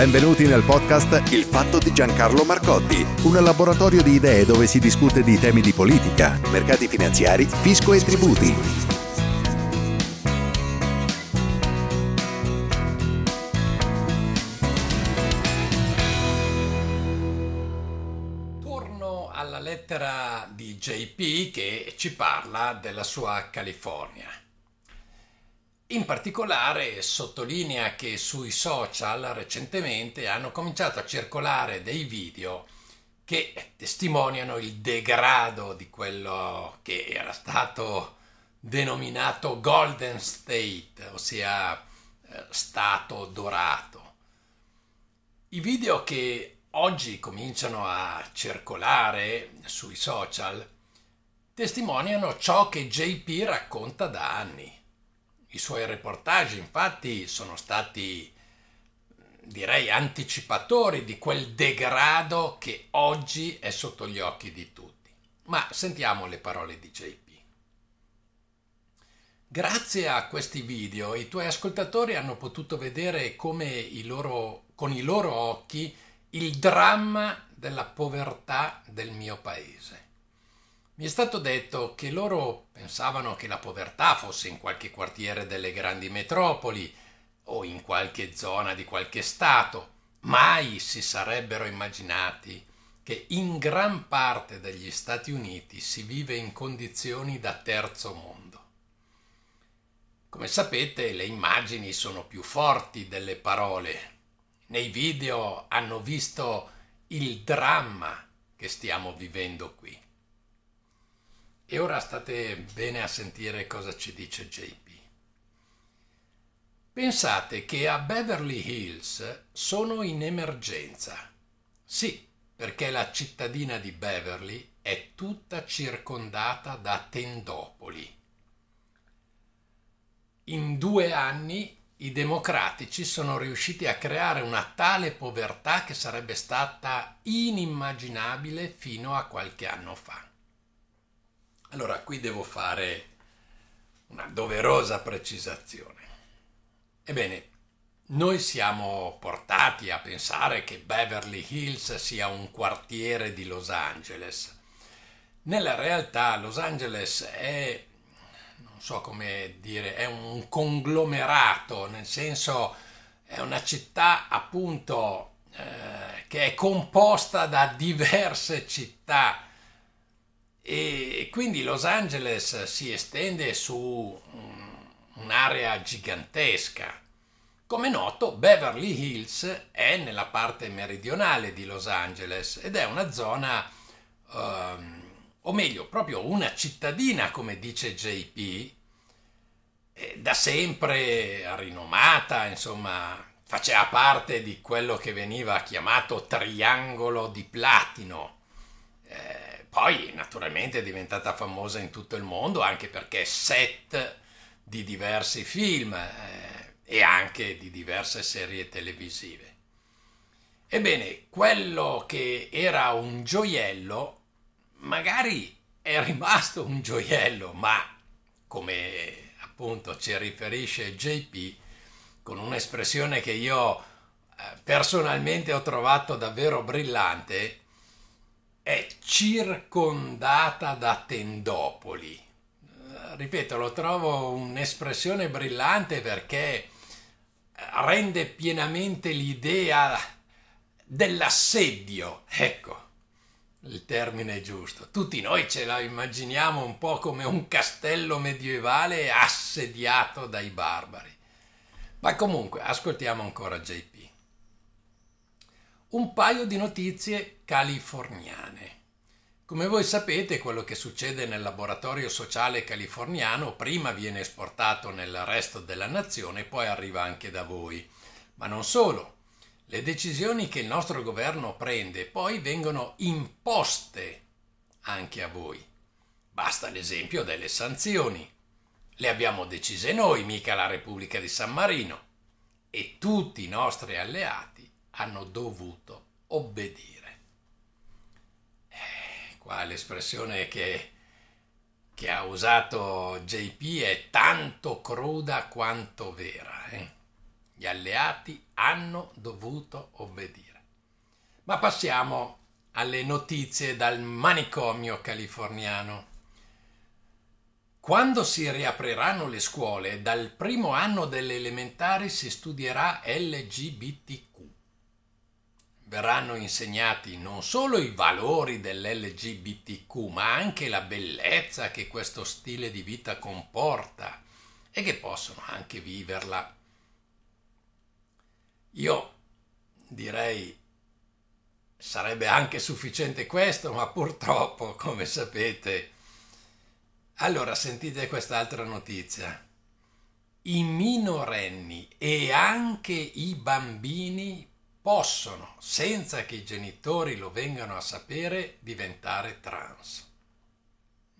Benvenuti nel podcast Il fatto di Giancarlo Marcotti, un laboratorio di idee dove si discute di temi di politica, mercati finanziari, fisco e tributi. Torno alla lettera di JP che ci parla della sua California. In particolare sottolinea che sui social recentemente hanno cominciato a circolare dei video che testimoniano il degrado di quello che era stato denominato Golden State, ossia eh, Stato dorato. I video che oggi cominciano a circolare sui social testimoniano ciò che JP racconta da anni. I suoi reportage infatti sono stati direi anticipatori di quel degrado che oggi è sotto gli occhi di tutti. Ma sentiamo le parole di JP. Grazie a questi video i tuoi ascoltatori hanno potuto vedere come i loro, con i loro occhi il dramma della povertà del mio paese. Mi è stato detto che loro pensavano che la povertà fosse in qualche quartiere delle grandi metropoli o in qualche zona di qualche stato. Mai si sarebbero immaginati che in gran parte degli Stati Uniti si vive in condizioni da terzo mondo. Come sapete, le immagini sono più forti delle parole. Nei video hanno visto il dramma che stiamo vivendo qui. E ora state bene a sentire cosa ci dice JP. Pensate che a Beverly Hills sono in emergenza. Sì, perché la cittadina di Beverly è tutta circondata da tendopoli. In due anni i democratici sono riusciti a creare una tale povertà che sarebbe stata inimmaginabile fino a qualche anno fa. Allora qui devo fare una doverosa precisazione. Ebbene, noi siamo portati a pensare che Beverly Hills sia un quartiere di Los Angeles. Nella realtà Los Angeles è, non so come dire, è un conglomerato, nel senso è una città appunto eh, che è composta da diverse città e quindi Los Angeles si estende su un'area gigantesca. Come noto, Beverly Hills è nella parte meridionale di Los Angeles ed è una zona, um, o meglio, proprio una cittadina, come dice JP, da sempre rinomata, insomma, faceva parte di quello che veniva chiamato triangolo di platino. Eh, poi naturalmente è diventata famosa in tutto il mondo anche perché set di diversi film eh, e anche di diverse serie televisive. Ebbene, quello che era un gioiello magari è rimasto un gioiello, ma come appunto ci riferisce JP, con un'espressione che io eh, personalmente ho trovato davvero brillante, è circondata da tendopoli. Eh, ripeto, lo trovo un'espressione brillante perché rende pienamente l'idea dell'assedio. Ecco, il termine è giusto. Tutti noi ce la immaginiamo un po' come un castello medievale assediato dai barbari. Ma comunque, ascoltiamo ancora JP un paio di notizie californiane. Come voi sapete, quello che succede nel laboratorio sociale californiano prima viene esportato nel resto della nazione e poi arriva anche da voi. Ma non solo. Le decisioni che il nostro governo prende poi vengono imposte anche a voi. Basta l'esempio delle sanzioni. Le abbiamo decise noi, mica la Repubblica di San Marino. E tutti i nostri alleati hanno dovuto obbedire. Eh, qua l'espressione che, che, ha usato JP è tanto cruda quanto vera. Eh? Gli alleati hanno dovuto obbedire. Ma passiamo alle notizie dal manicomio californiano. Quando si riapriranno le scuole, dal primo anno delle elementari si studierà LGBTQ verranno insegnati non solo i valori dell'LGBTQ, ma anche la bellezza che questo stile di vita comporta e che possono anche viverla. Io direi sarebbe anche sufficiente questo, ma purtroppo, come sapete. Allora sentite quest'altra notizia. I minorenni e anche i bambini possono, senza che i genitori lo vengano a sapere, diventare trans.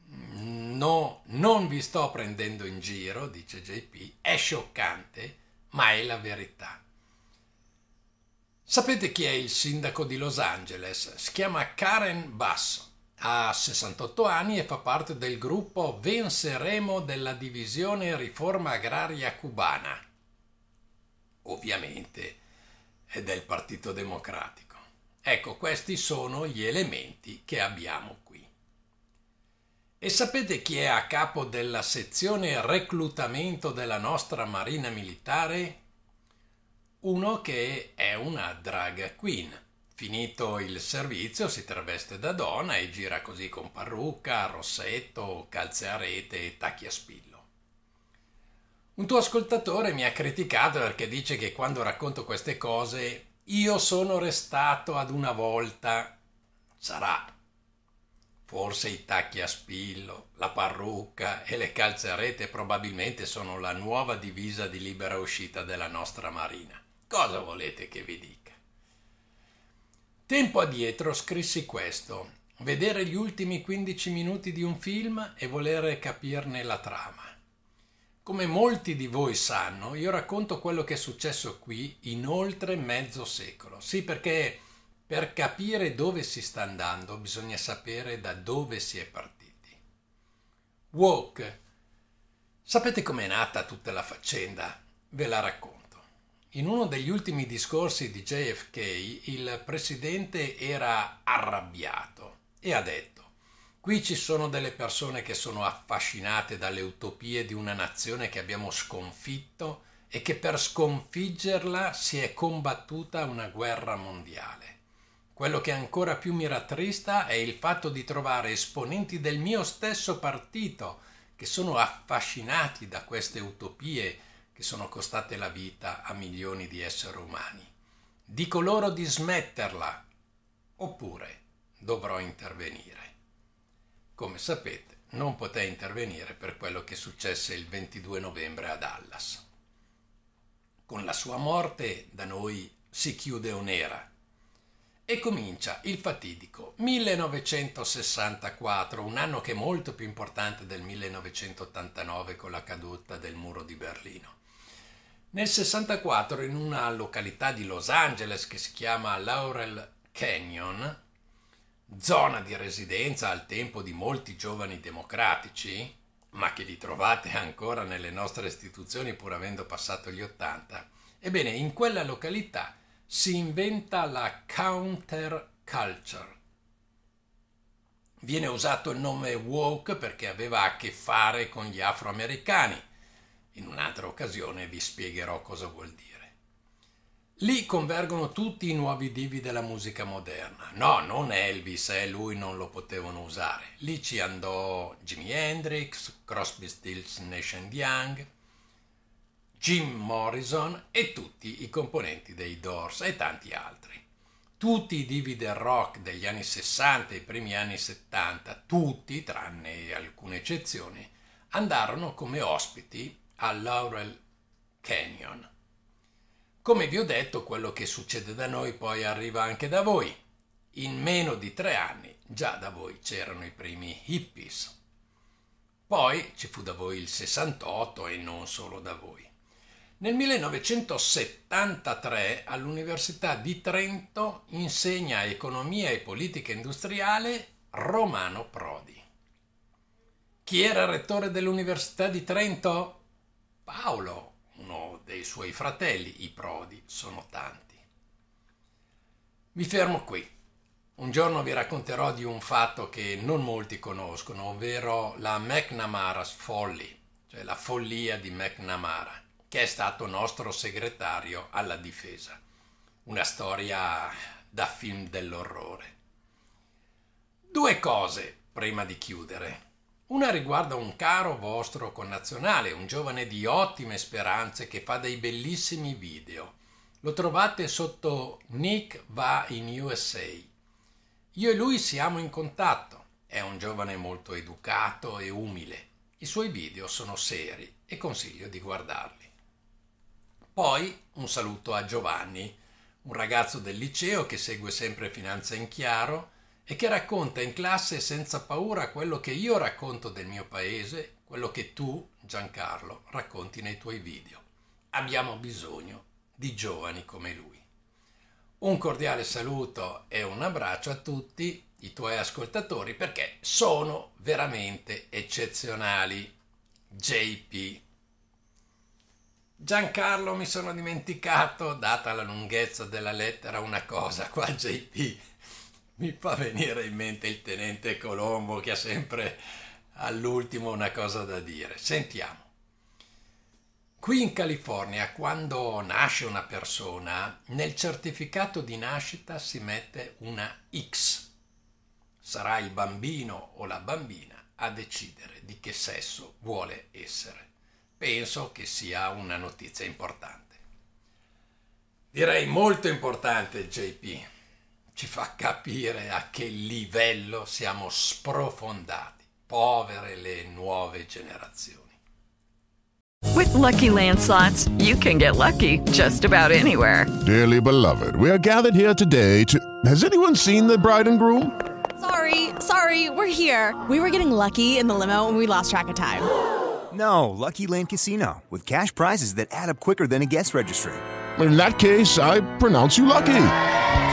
No, non vi sto prendendo in giro, dice JP, è scioccante, ma è la verità. Sapete chi è il sindaco di Los Angeles? Si chiama Karen Basso. Ha 68 anni e fa parte del gruppo Venceremo della divisione Riforma Agraria Cubana. Ovviamente e del Partito Democratico. Ecco, questi sono gli elementi che abbiamo qui. E sapete chi è a capo della sezione reclutamento della nostra Marina Militare? Uno che è una drag queen. Finito il servizio si traveste da donna e gira così con parrucca, rossetto, calze a rete e tacchi a spillo. Un tuo ascoltatore mi ha criticato perché dice che quando racconto queste cose io sono restato ad una volta. Sarà. Forse i tacchi a spillo, la parrucca e le calze a rete probabilmente sono la nuova divisa di libera uscita della nostra marina. Cosa volete che vi dica? Tempo addietro scrissi questo, vedere gli ultimi 15 minuti di un film e volere capirne la trama. Come molti di voi sanno, io racconto quello che è successo qui in oltre mezzo secolo. Sì, perché per capire dove si sta andando bisogna sapere da dove si è partiti. Woke. Sapete com'è nata tutta la faccenda? Ve la racconto. In uno degli ultimi discorsi di JFK il presidente era arrabbiato e ha detto Qui ci sono delle persone che sono affascinate dalle utopie di una nazione che abbiamo sconfitto e che per sconfiggerla si è combattuta una guerra mondiale. Quello che ancora più mi rattrista è il fatto di trovare esponenti del mio stesso partito che sono affascinati da queste utopie che sono costate la vita a milioni di esseri umani. Dico loro di smetterla, oppure dovrò intervenire. Come sapete, non poté intervenire per quello che successe il 22 novembre a Dallas. Con la sua morte da noi si chiude un'era e comincia il fatidico 1964, un anno che è molto più importante del 1989 con la caduta del muro di Berlino. Nel 64 in una località di Los Angeles che si chiama Laurel Canyon, zona di residenza al tempo di molti giovani democratici, ma che li trovate ancora nelle nostre istituzioni pur avendo passato gli Ottanta, ebbene in quella località si inventa la counterculture. Viene usato il nome woke perché aveva a che fare con gli afroamericani. In un'altra occasione vi spiegherò cosa vuol dire. Lì convergono tutti i nuovi divi della musica moderna. No, non Elvis, eh, lui non lo potevano usare. Lì ci andò Jimi Hendrix, Crosby, Stills, Nation Young, Jim Morrison e tutti i componenti dei Doors e tanti altri. Tutti i divi del rock degli anni 60 e i primi anni 70, tutti, tranne alcune eccezioni, andarono come ospiti a Laurel Canyon Come vi ho detto, quello che succede da noi poi arriva anche da voi. In meno di tre anni già da voi c'erano i primi hippies. Poi ci fu da voi il 68 e non solo da voi. Nel 1973 all'Università di Trento insegna economia e politica industriale Romano Prodi. Chi era rettore dell'Università di Trento? Paolo, dei suoi fratelli, i Prodi, sono tanti. Mi fermo qui. Un giorno vi racconterò di un fatto che non molti conoscono, ovvero la McNamara's Folly, cioè la follia di McNamara che è stato nostro segretario alla difesa. Una storia da film dell'orrore. Due cose prima di chiudere. Una riguarda un caro vostro connazionale, un giovane di ottime speranze che fa dei bellissimi video. Lo trovate sotto Nick va in USA. Io e lui siamo in contatto. È un giovane molto educato e umile. I suoi video sono seri e consiglio di guardarli. Poi un saluto a Giovanni, un ragazzo del liceo che segue sempre Finanza in Chiaro e che racconta in classe senza paura quello che io racconto del mio paese, quello che tu, Giancarlo, racconti nei tuoi video. Abbiamo bisogno di giovani come lui. Un cordiale saluto e un abbraccio a tutti i tuoi ascoltatori perché sono veramente eccezionali. JP Giancarlo mi sono dimenticato, data la lunghezza della lettera, una cosa qua JP. Mi fa venire in mente il tenente Colombo che ha sempre all'ultimo una cosa da dire. Sentiamo. Qui in California, quando nasce una persona, nel certificato di nascita si mette una X. Sarà il bambino o la bambina a decidere di che sesso vuole essere penso che sia una notizia importante. Direi molto importante, JP. Ci fa capire a che livello siamo sprofondati, povere le nuove generazioni. With lucky landslots, you can get lucky just about anywhere. Dearly beloved, we are gathered here today to. Has anyone seen the bride and groom? Sorry, sorry, we're here. We were getting lucky in the limo and we lost track of time. No, Lucky Land Casino, with cash prizes that add up quicker than a guest registry. In that case, I pronounce you lucky.